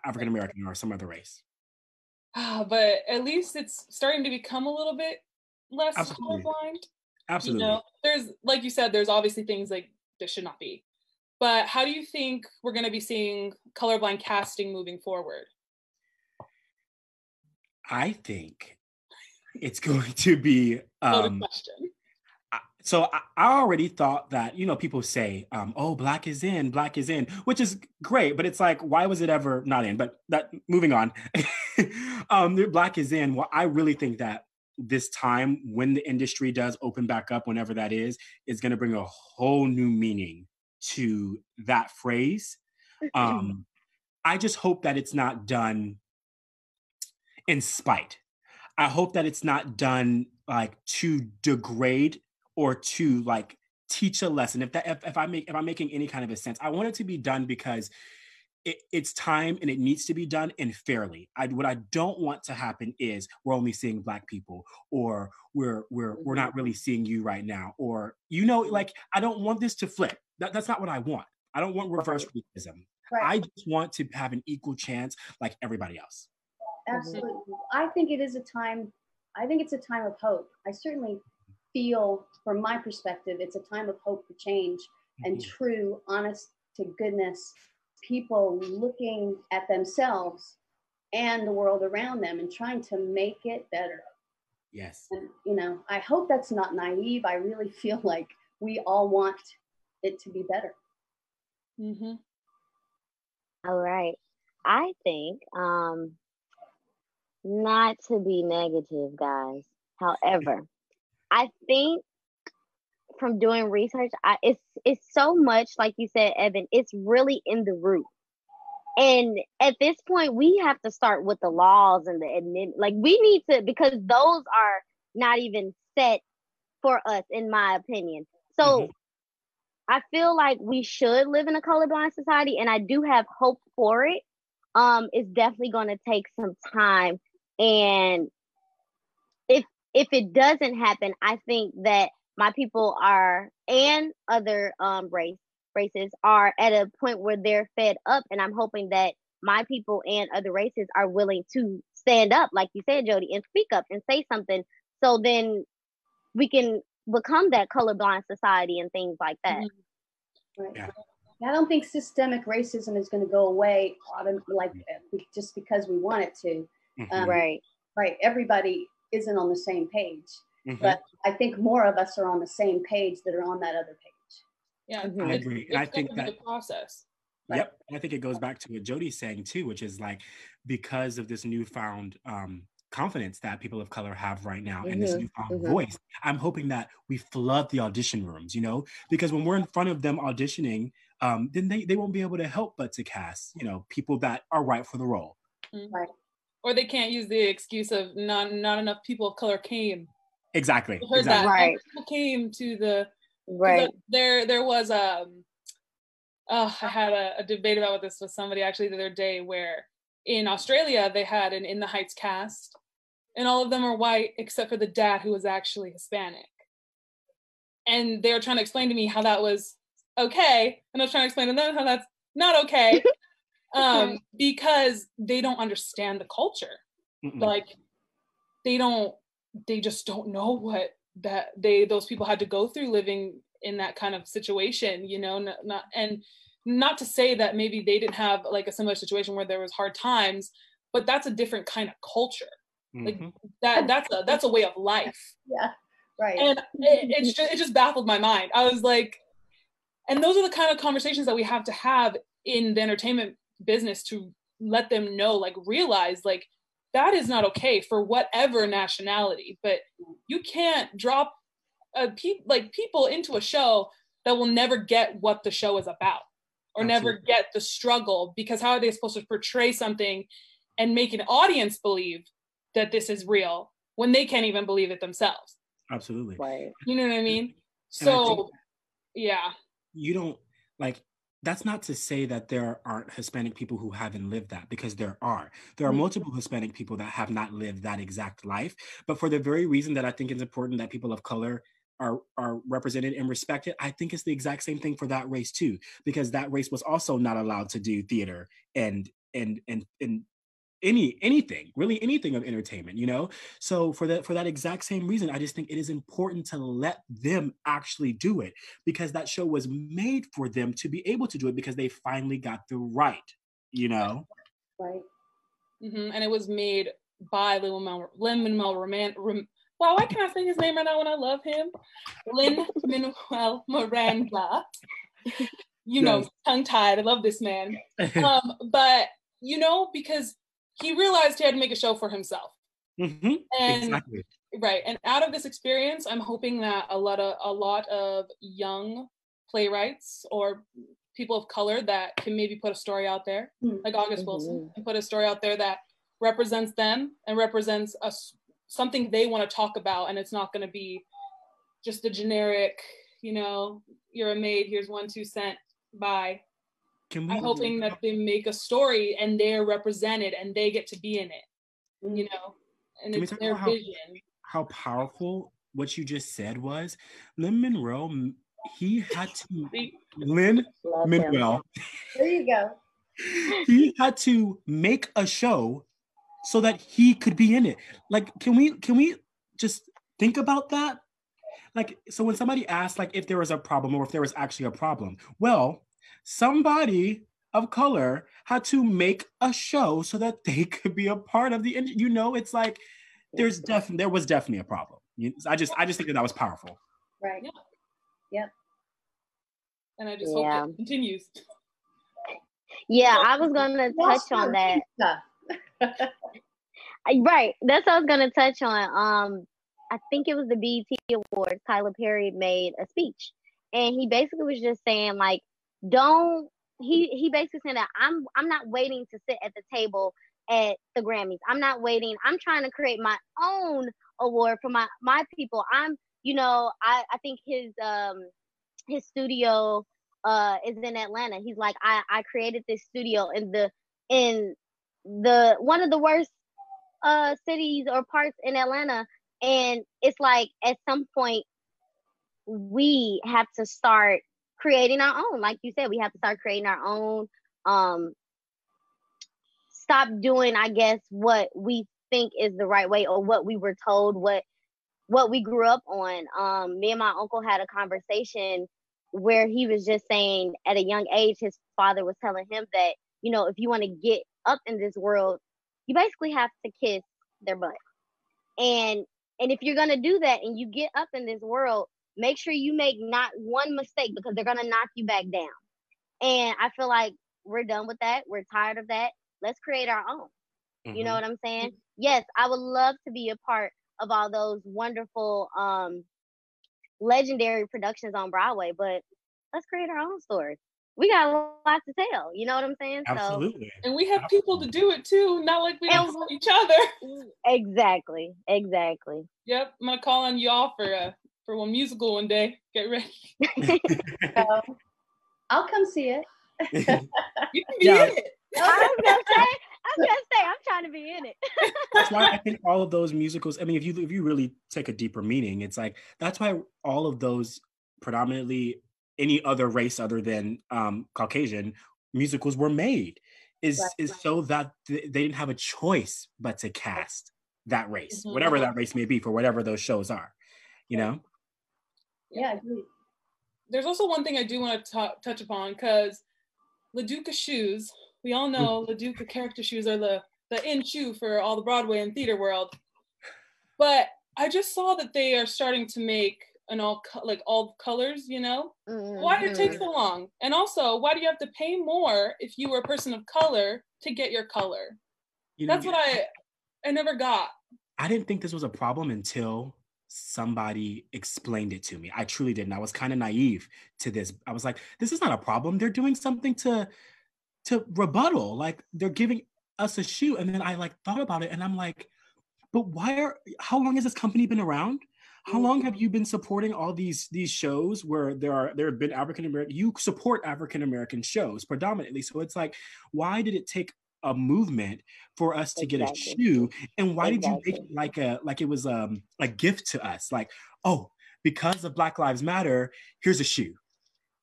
[SPEAKER 2] African American or some other race.
[SPEAKER 1] Ah, but at least it's starting to become a little bit less
[SPEAKER 2] Absolutely.
[SPEAKER 1] colorblind.
[SPEAKER 2] Absolutely.
[SPEAKER 1] You know, there's like you said, there's obviously things like this should not be. But how do you think we're going to be seeing colorblind casting moving forward?
[SPEAKER 2] I think it's *laughs* going to be um,
[SPEAKER 1] question.
[SPEAKER 2] So I, I, already thought that you know people say, um, "Oh, black is in, black is in," which is great, but it's like, why was it ever not in? But that moving on, *laughs* um, black is in. Well, I really think that this time when the industry does open back up, whenever that is, is going to bring a whole new meaning to that phrase. Um, I just hope that it's not done in spite. I hope that it's not done like to degrade or to like teach a lesson. If that if, if I make if I'm making any kind of a sense, I want it to be done because it, it's time and it needs to be done and fairly. I, what I don't want to happen is we're only seeing black people, or we're we're we're mm-hmm. not really seeing you right now, or you know, mm-hmm. like I don't want this to flip. That, that's not what I want. I don't want reverse racism. Right. I just want to have an equal chance like everybody else. Mm-hmm.
[SPEAKER 4] Absolutely. I think it is a time, I think it's a time of hope. I certainly feel, from my perspective, it's a time of hope for change mm-hmm. and true, honest to goodness people looking at themselves and the world around them and trying to make it better.
[SPEAKER 2] Yes.
[SPEAKER 4] And, you know, I hope that's not naive. I really *laughs* feel like we all want it to be better.
[SPEAKER 3] Mm-hmm. All right. I think um, not to be negative, guys. However, I think from doing research, I, it's it's so much like you said, Evan. It's really in the root, and at this point, we have to start with the laws and the admit. Like we need to because those are not even set for us, in my opinion. So. Mm-hmm. I feel like we should live in a colorblind society, and I do have hope for it. Um, it's definitely going to take some time and if if it doesn't happen, I think that my people are and other um race races are at a point where they're fed up and I'm hoping that my people and other races are willing to stand up, like you said, Jody, and speak up and say something so then we can become that colorblind society and things like that.
[SPEAKER 4] Mm-hmm. Right. Yeah. I don't think systemic racism is going to go away like just because we want it to.
[SPEAKER 3] Mm-hmm. Um, right.
[SPEAKER 4] Right. Everybody isn't on the same page, mm-hmm. but I think more of us are on the same page that are on that other page.
[SPEAKER 1] Yeah,
[SPEAKER 2] mm-hmm. I agree. and I think that
[SPEAKER 1] the process.
[SPEAKER 2] Right? Yep. I think it goes back to what Jody's saying too, which is like because of this newfound um, confidence that people of color have right now mm-hmm. and this mm-hmm. newfound mm-hmm. voice, I'm hoping that we flood the audition rooms, you know, because when we're in front of them auditioning, um, then they, they won't be able to help but to cast, you know, people that are right for the role.
[SPEAKER 4] Mm-hmm. Right
[SPEAKER 1] or they can't use the excuse of not not enough people of color came.
[SPEAKER 2] Exactly.
[SPEAKER 1] I heard
[SPEAKER 2] exactly.
[SPEAKER 1] that right. People came to the
[SPEAKER 3] right.
[SPEAKER 1] There there was um oh I had a, a debate about this with somebody actually the other day where in Australia they had an In the Heights cast and all of them are white except for the dad who was actually Hispanic. And they were trying to explain to me how that was okay. And I was trying to explain to them how that's not okay. *laughs* um, because they don't understand the culture. Mm-mm. Like they don't, they just don't know what that they those people had to go through living in that kind of situation. You know, not, not and not to say that maybe they didn't have like a similar situation where there was hard times, but that's a different kind of culture. Mm-hmm. Like that that's a that's a way of life.
[SPEAKER 4] Yeah. Right.
[SPEAKER 1] And it, it's just, it just baffled my mind. I was like, and those are the kind of conversations that we have to have in the entertainment business to let them know like realize like that is not okay for whatever nationality but you can't drop a pe- like people into a show that will never get what the show is about or Absolutely. never get the struggle because how are they supposed to portray something and make an audience believe that this is real when they can't even believe it themselves
[SPEAKER 2] Absolutely.
[SPEAKER 3] Right.
[SPEAKER 1] You know what I mean? So, yeah.
[SPEAKER 2] You don't like that's not to say that there aren't Hispanic people who haven't lived that, because there are. There are mm-hmm. multiple Hispanic people that have not lived that exact life. But for the very reason that I think it's important that people of color are are represented and respected, I think it's the exact same thing for that race too, because that race was also not allowed to do theater and and and and any anything really anything of entertainment you know so for that for that exact same reason i just think it is important to let them actually do it because that show was made for them to be able to do it because they finally got the right you know
[SPEAKER 4] right
[SPEAKER 1] mm-hmm. and it was made by Lin Manuel Roman. Wow, why can't I say his name right now when I love him? Lin Manuel *laughs* Miranda. You know, yes. tongue tied. I love this man. *laughs* Um, but you know, because he realized he had to make a show for himself.
[SPEAKER 2] Mm-hmm.
[SPEAKER 1] And exactly. right. And out of this experience, I'm hoping that a lot of a lot of young playwrights or people of color that can maybe put a story out there, mm-hmm. like August Wilson, and put a story out there that represents them and represents us something they want to talk about, and it's not going to be just a generic, you know, you're a maid, here's one two cent, bye. I'm hoping that they make a story and they're represented and they get to be in it, you mm. know, and Can it's their vision.
[SPEAKER 2] How, how powerful what you just said was. Lynn Monroe, he had to *laughs* Lin Manuel.
[SPEAKER 4] There you go. *laughs*
[SPEAKER 2] he had to make a show so that he could be in it. Like, can we can we just think about that? Like, so when somebody asks, like, if there was a problem or if there was actually a problem, well, somebody of color had to make a show so that *laughs* they could be a part of the. You know, it's like there's definitely there was definitely a problem. I just I just think that that was powerful.
[SPEAKER 4] Right. Yeah. Yep
[SPEAKER 1] and I just yeah. hope it continues.
[SPEAKER 3] Yeah, I was gonna touch on that. *laughs* right, that's what I was gonna touch on. Um, I think it was the BET Awards. Tyler Perry made a speech, and he basically was just saying like, don't. He he basically said that I'm I'm not waiting to sit at the table at the Grammys. I'm not waiting. I'm trying to create my own award for my my people. I'm you know I I think his um his studio uh is in Atlanta. He's like, I I created this studio in the in the one of the worst uh cities or parts in Atlanta, and it's like at some point we have to start creating our own. Like you said, we have to start creating our own. Um, stop doing, I guess, what we think is the right way or what we were told, what what we grew up on. Um, me and my uncle had a conversation where he was just saying at a young age, his father was telling him that, you know, if you want to get up in this world, you basically have to kiss their butt. And and if you're gonna do that and you get up in this world, make sure you make not one mistake because they're gonna knock you back down. And I feel like we're done with that. We're tired of that. Let's create our own. Mm-hmm. You know mm-hmm. what I'm saying? Yes, I would love to be a part of all those wonderful um legendary productions on Broadway, but let's create our own stories. We got a lot to tell. You know what I'm saying?
[SPEAKER 2] Absolutely.
[SPEAKER 1] So, and we have people to do it too, not like we have each other. *laughs*
[SPEAKER 3] Exactly. Exactly.
[SPEAKER 1] Yep. I'm gonna call on y'all for uh for one musical one day. Get ready. *laughs*
[SPEAKER 4] so, I'll come see it. *laughs*
[SPEAKER 1] you can be yeah. in it.
[SPEAKER 3] I was gonna say I'm gonna say I'm trying to be in it. *laughs*
[SPEAKER 2] that's why I think all of those musicals. I mean, if you if you really take a deeper meaning, it's like that's why all of those predominantly any other race other than um, Caucasian musicals were made is right, is so that th- they didn't have a choice but to cast that race, mm-hmm. whatever that race may be, for whatever those shows are. You know.
[SPEAKER 4] Yeah, agree.
[SPEAKER 1] There's also one thing I do want to t- touch upon because LaDuca shoes we all know *laughs* Duke character shoes are the the in shoe for all the Broadway and theater world. But I just saw that they are starting to make an all co- like all colors. You know, mm-hmm. why did it take so long? And also, why do you have to pay more if you were a person of color to get your color? You know, That's what I I never got.
[SPEAKER 2] I didn't think this was a problem until somebody explained it to me. I truly didn't. I was kind of naive to this. I was like, this is not a problem. They're doing something to to rebuttal. Like they're giving us a shoe. And then I like thought about it and I'm like, but why are how long has this company been around? How long have you been supporting all these these shows where there are there have been African American you support African American shows predominantly. So it's like, why did it take a movement for us to exactly. get a shoe? And why exactly. did you make it like a like it was um a gift to us? Like, oh, because of Black Lives Matter, here's a shoe.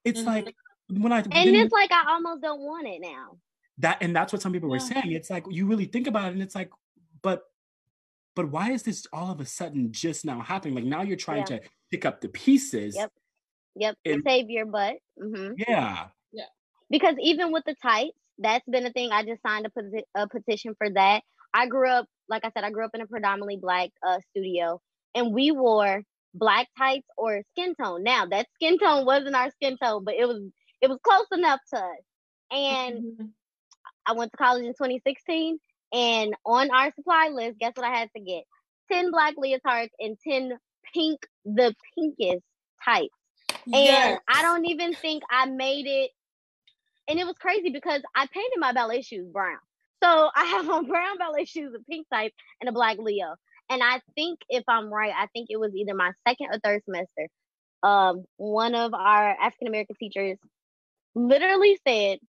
[SPEAKER 2] It's mm-hmm. like when I
[SPEAKER 3] and it's like I almost don't want it now.
[SPEAKER 2] That and that's what some people were saying. It's like you really think about it, and it's like, but but why is this all of a sudden just now happening? Like now you're trying yeah. to pick up the pieces.
[SPEAKER 3] Yep. Yep. And, to save your butt. Mm-hmm.
[SPEAKER 2] Yeah.
[SPEAKER 1] Yeah.
[SPEAKER 3] Because even with the tights, that's been a thing. I just signed a, peti- a petition for that. I grew up like I said, I grew up in a predominantly black uh, studio, and we wore black tights or skin tone. Now that skin tone wasn't our skin tone, but it was it was close enough to us. And mm-hmm. I went to college in 2016, and on our supply list, guess what I had to get? 10 black leotards and 10 pink, the pinkest. Yes. And I don't even think I made it. And it was crazy because I painted my ballet shoes brown. So I have on *laughs* brown ballet shoes, a pink type, and a black Leo. And I think if I'm right, I think it was either my second or third semester. Um, one of our African American teachers literally said,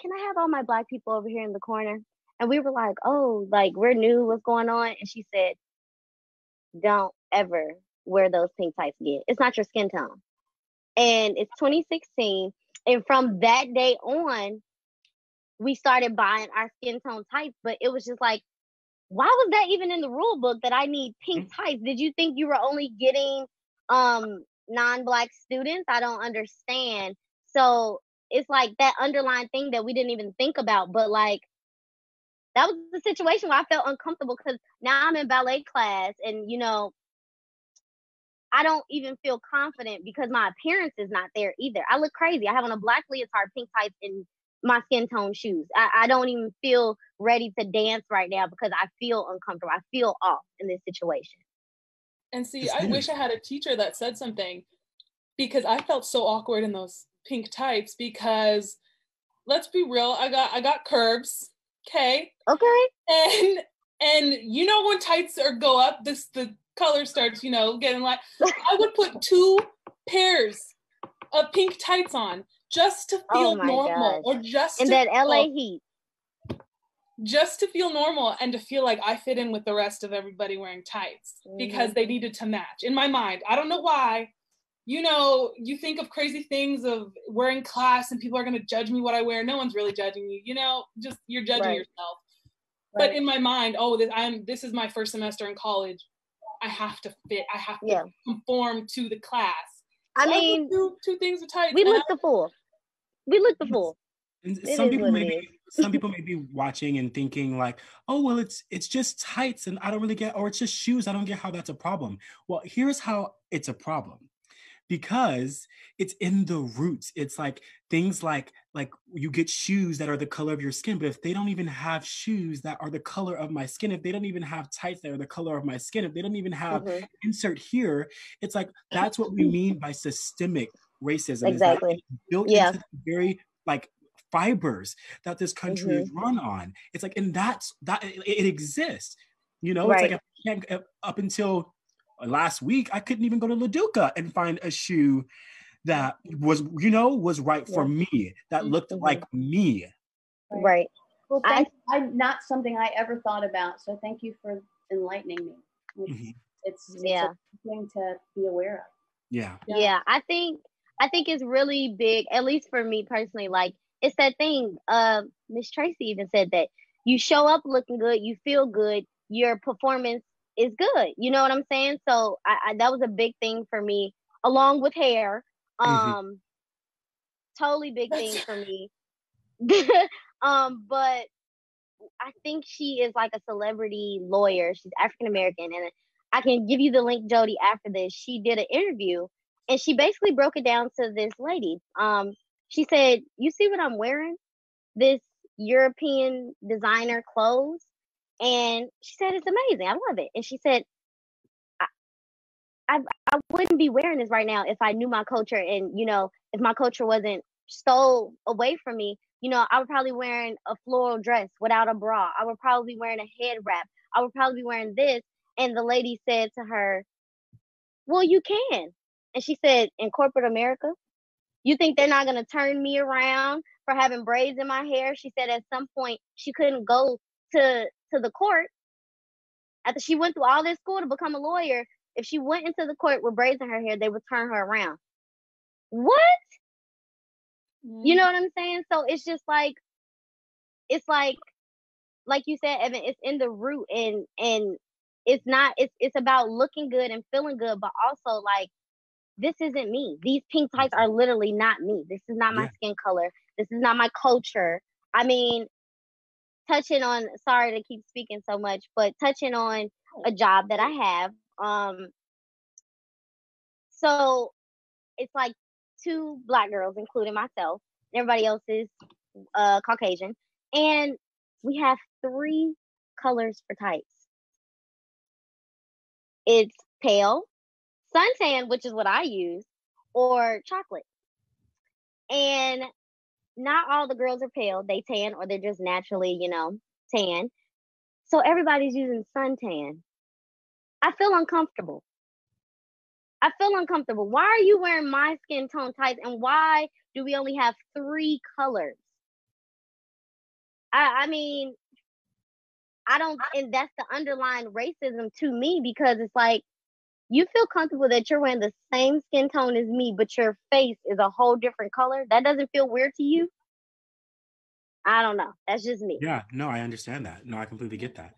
[SPEAKER 3] Can I have all my black people over here in the corner? And we were like, Oh, like we're new, what's going on? And she said, Don't ever wear those pink tights again. It's not your skin tone. And it's 2016. And from that day on, we started buying our skin tone tights, but it was just like, why was that even in the rule book that I need pink mm. tights? Did you think you were only getting um non-black students? I don't understand. So it's like that underlying thing that we didn't even think about, but like that was the situation where I felt uncomfortable because now I'm in ballet class and you know I don't even feel confident because my appearance is not there either. I look crazy. I have on a black leotard, pink tights, and my skin tone shoes. I, I don't even feel ready to dance right now because I feel uncomfortable. I feel off in this situation.
[SPEAKER 1] And see, I wish I had a teacher that said something because I felt so awkward in those pink tights because let's be real, I got I got curves. Okay.
[SPEAKER 3] Okay.
[SPEAKER 1] And and you know when tights are go up, this the color starts, you know, getting like *laughs* I would put two pairs of pink tights on just to oh feel oh normal or just
[SPEAKER 3] in that LA heat.
[SPEAKER 1] Just to feel normal and to feel like I fit in with the rest of everybody wearing tights mm-hmm. because they needed to match. In my mind, I don't know why. You know, you think of crazy things of wearing class and people are going to judge me what I wear. No one's really judging you. You know, just you're judging right. yourself. Right. But in my mind, oh, this, I'm this is my first semester in college. I have to fit. I have to yeah. conform to the class.
[SPEAKER 3] I mean,
[SPEAKER 1] two, two things are tight.
[SPEAKER 3] We look the fool. We look the fool.
[SPEAKER 2] some people may be some people may be watching and thinking like, oh well, it's it's just tights and I don't really get, or it's just shoes. I don't get how that's a problem. Well, here's how it's a problem because it's in the roots. It's like things like like you get shoes that are the color of your skin, but if they don't even have shoes that are the color of my skin, if they don't even have tights that are the color of my skin, if they don't even have mm-hmm. insert here, it's like that's what we *laughs* mean by systemic racism.
[SPEAKER 3] Exactly.
[SPEAKER 2] built yeah. into very like fibers that this country mm-hmm. is run on. It's like, and that's that it, it exists. You know, right. it's like up until last week, I couldn't even go to LaDuca and find a shoe that was, you know, was right yeah. for me, that looked mm-hmm. like me.
[SPEAKER 3] Right.
[SPEAKER 4] Well, thank, I, am not something I ever thought about. So thank you for enlightening me. It's, mm-hmm. it's, it's yeah. a thing to be aware of.
[SPEAKER 2] Yeah.
[SPEAKER 3] yeah. Yeah. I think, I think it's really big, at least for me personally, like it's that thing. Uh, Miss Tracy even said that you show up looking good, you feel good, your performance is good. You know what I'm saying? So I, I that was a big thing for me, along with hair. Mm-hmm. Um, mm-hmm. totally big thing for me. *laughs* um, but I think she is like a celebrity lawyer. She's African American, and I can give you the link, Jody, after this. She did an interview, and she basically broke it down to this lady. Um, she said, "You see what I'm wearing? This European designer clothes." And she said, It's amazing. I love it. And she said, I, I, I wouldn't be wearing this right now if I knew my culture and, you know, if my culture wasn't stole away from me. You know, I would probably wearing a floral dress without a bra. I would probably be wearing a head wrap. I would probably be wearing this. And the lady said to her, Well, you can. And she said, In corporate America, you think they're not going to turn me around for having braids in my hair? She said at some point she couldn't go to to the court after she went through all this school to become a lawyer. If she went into the court with braids in her hair, they would turn her around. What? Mm-hmm. You know what I'm saying? So it's just like it's like like you said, Evan, it's in the root and and it's not it's it's about looking good and feeling good, but also like this isn't me. These pink tights are literally not me. This is not my yeah. skin color. This is not my culture. I mean, touching on sorry to keep speaking so much, but touching on a job that I have. Um so it's like two black girls, including myself. Everybody else is uh Caucasian. And we have three colors for tights. It's pale, suntan, which is what I use, or chocolate. And not all the girls are pale. They tan or they're just naturally, you know, tan. So everybody's using suntan. I feel uncomfortable. I feel uncomfortable. Why are you wearing my skin tone tights and why do we only have three colors? I, I mean, I don't, and that's the underlying racism to me because it's like you feel comfortable that you're wearing the same skin tone as me, but your face is a whole different color. That doesn't feel weird to you. I don't know. That's just me.
[SPEAKER 2] Yeah, no, I understand that. No, I completely get that.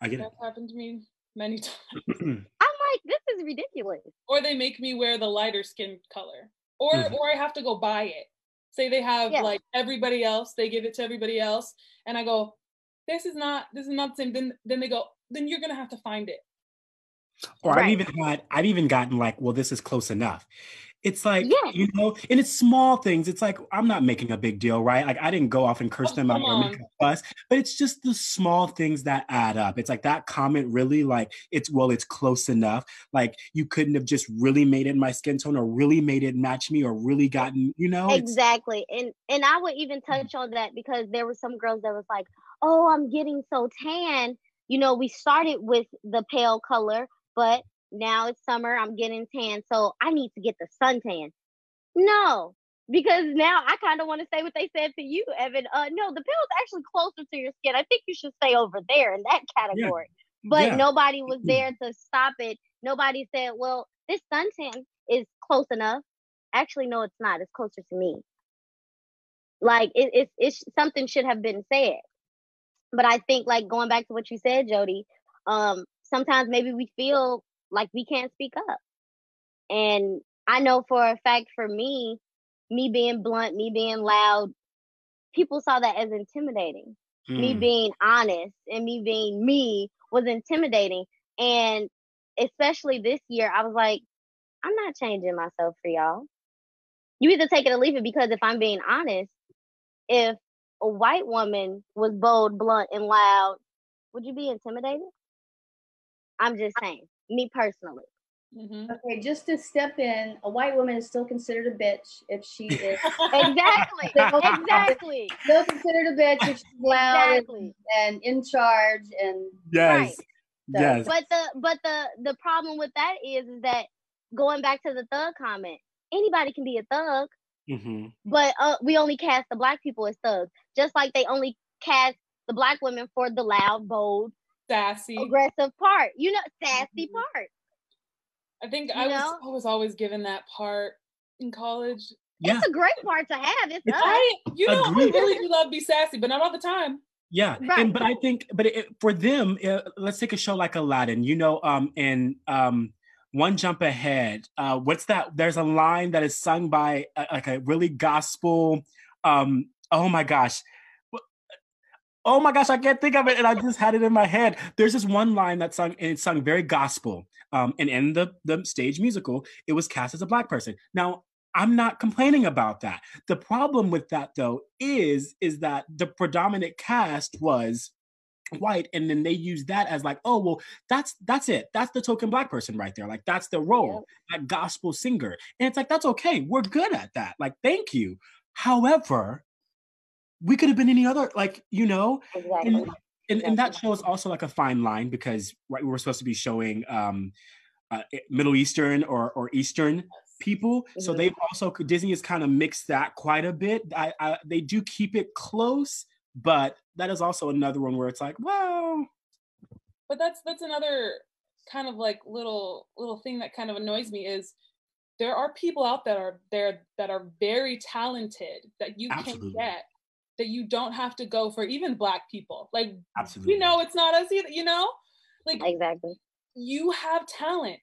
[SPEAKER 2] I get
[SPEAKER 1] That's
[SPEAKER 2] it.
[SPEAKER 1] happened to me many times. *clears throat*
[SPEAKER 3] I'm like, this is ridiculous.
[SPEAKER 1] or they make me wear the lighter skin color. Or
[SPEAKER 2] Mhm.
[SPEAKER 1] or I have to go buy it. Say they have
[SPEAKER 3] Yeah.
[SPEAKER 1] like everybody else, they give it to everybody else, and I go, this is not this is not the same. Then then they go, then you're gonna have to find it.
[SPEAKER 2] Or I've even had I've even gotten like, well, this is close enough. It's like,
[SPEAKER 3] Yes.
[SPEAKER 2] you know, and it's small things. It's like I'm not making a big deal, right? Like I didn't go off and curse
[SPEAKER 1] Oh,
[SPEAKER 2] them out or make a fuss, but it's just the small things that add up. It's like that comment really like it's well, it's close enough. Like you couldn't have just really made it my skin tone or really made it match me or really gotten, you know,
[SPEAKER 3] Exactly. And and I would even mm-hmm. touch on that because there were some girls that was like, "Oh, I'm getting so tan." You know, we started with the pale color, but now it's summer, I'm getting tan, so I need to get the suntan. No, because now I kind of want to say what they said to you, Evan. Uh no, the pale is actually closer to your skin. I think you should stay over there in that category. But
[SPEAKER 2] Yeah.
[SPEAKER 3] nobody was
[SPEAKER 2] Mhm.
[SPEAKER 3] there to stop it. Nobody said, "Well, this suntan is close enough." Actually, no, it's not. It's closer to me. Like it, it's it's something should have been said. But I think like going back to what you said, Jody, um, sometimes maybe we feel like we can't speak up. And I know for a fact for me, me being blunt, me being loud, people saw that as intimidating. Me
[SPEAKER 2] Mm.
[SPEAKER 3] being honest and me being me was intimidating. And especially this year, I was like, I'm not changing myself for y'all. You either take it or leave it because if I'm being honest, if a white woman was bold, blunt, and loud, would you be intimidated? I'm just saying, me personally.
[SPEAKER 1] Mhm.
[SPEAKER 4] Okay, just to step in, a white woman is still considered a bitch if she is *laughs*
[SPEAKER 3] Exactly. exactly.
[SPEAKER 4] still considered a bitch if she's loud and-
[SPEAKER 3] Exactly.
[SPEAKER 4] and in charge and
[SPEAKER 2] yes.
[SPEAKER 4] So-
[SPEAKER 2] Yes.
[SPEAKER 3] But the but the the problem with that is is that going back to the thug comment, anybody can be a thug,
[SPEAKER 2] hmm
[SPEAKER 3] but uh, we only cast the black people as thugs, just like they only cast the black women for the loud, bold,
[SPEAKER 1] Sassy.
[SPEAKER 3] aggressive part. You know, sassy
[SPEAKER 1] Mhm.
[SPEAKER 3] part.
[SPEAKER 1] I think
[SPEAKER 3] You
[SPEAKER 1] I was? I was always given that part in college.
[SPEAKER 2] Yeah.
[SPEAKER 3] It's a great part to have. It's
[SPEAKER 2] It's-
[SPEAKER 1] I you know I really do love be sassy, but not all the time.
[SPEAKER 2] Yeah,
[SPEAKER 3] Right.
[SPEAKER 2] and but I think, but it, for them, uh, let's take a show like Aladdin. You know, um, and um, one jump ahead. Uh, what's that? There's a line that is sung by uh, like a really gospel. Um, oh my gosh. Oh my gosh, I can't think of it, and I just had it in my head. There's this one line that sung, and it's sung very gospel. Um, and in the the stage musical, it was cast as a black person. Now, I'm not complaining about that. The problem with that though is is that the predominant cast was white and then they use that as like oh well that's that's it that's the token black person right there like that's the role that gospel singer and it's like that's okay we're good at that like thank you however we could have been any other like you know
[SPEAKER 3] Exactly.
[SPEAKER 2] and, and, and that
[SPEAKER 3] Exactly.
[SPEAKER 2] show is also like a fine line because right we were supposed to be showing um uh, middle eastern or or eastern people so
[SPEAKER 3] Mhm.
[SPEAKER 2] they've also disney has kind of mixed that quite a bit I, I they do keep it close but that is also another one where it's like well
[SPEAKER 1] But that's that's another kind of like little little thing that kind of annoys me is there are people out that are there that are very talented that you
[SPEAKER 2] Absolutely.
[SPEAKER 1] can get that you don't have to go for even black people. Like
[SPEAKER 2] absolutely
[SPEAKER 1] we know it's not us either, you know? Like
[SPEAKER 3] Exactly.
[SPEAKER 1] you have talent.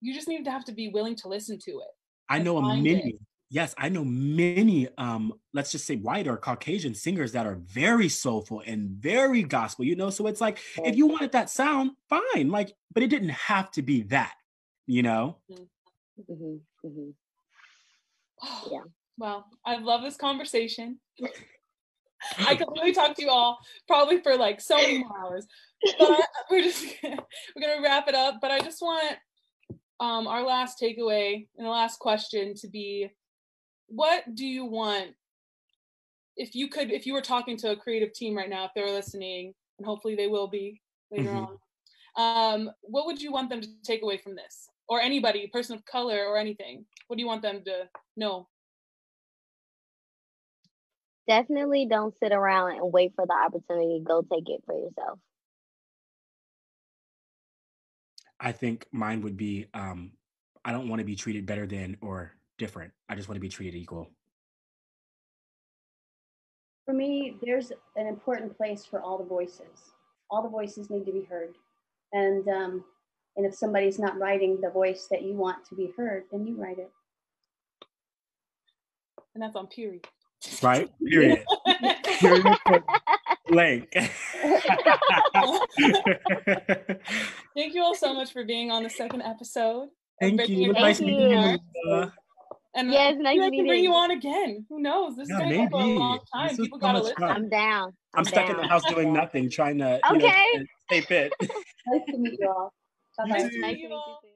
[SPEAKER 1] You just need to have to be willing to listen to it.
[SPEAKER 2] i know a many
[SPEAKER 1] it.
[SPEAKER 2] yes, I know many, um, let's just say white or Caucasian singers that are very soulful and very gospel, you know? So it's like, if you wanted that sound, fine. Like, but it didn't have to be that, you know?
[SPEAKER 3] Mhm, mhm. *sighs* Yeah.
[SPEAKER 1] Wow, I love this conversation. I could really talk to you all probably for like so many more hours. But I- *laughs* we're just we're gonna wrap it up. But I just want um our last takeaway and the last question to be what do you want if you could if you were talking to a creative team right now, if they're listening, and hopefully they will be later
[SPEAKER 2] Mhm.
[SPEAKER 1] on, um, what would you want them to take away from this? Or anybody, person of color or anything? What do you want them to know?
[SPEAKER 3] Definitely don't sit around and wait for the opportunity. Go take it for yourself.
[SPEAKER 2] I think mine would be um, I don't want to be treated better than or different. I just want to be treated equal.
[SPEAKER 4] For me, there's an important place for all the voices. All the voices need to be heard. And um, and if somebody's not writing the voice that you want to be heard, then you write it.
[SPEAKER 1] And that's on period.
[SPEAKER 2] Right? *laughs* Period. Period. Blank. *laughs*
[SPEAKER 1] Thank you all so much for being on the second episode. of
[SPEAKER 2] Thank you.
[SPEAKER 1] It
[SPEAKER 2] Nice
[SPEAKER 1] Down.
[SPEAKER 2] meeting you.
[SPEAKER 3] Thank
[SPEAKER 1] And
[SPEAKER 3] Yes, nice
[SPEAKER 1] maybe I can bring you
[SPEAKER 3] you.
[SPEAKER 1] on again. Who knows? This
[SPEAKER 2] Yeah,
[SPEAKER 1] is going to go for a long time.
[SPEAKER 2] This
[SPEAKER 1] People
[SPEAKER 2] so
[SPEAKER 1] gotta listen.
[SPEAKER 2] fun.
[SPEAKER 3] I'm down.
[SPEAKER 2] I'm stuck in the house doing nothing, trying to you
[SPEAKER 3] Okay.
[SPEAKER 2] know, stay fit. *laughs*
[SPEAKER 4] Nice to meet you all. Bye bye.
[SPEAKER 1] Nice to meet you all.
[SPEAKER 3] you too.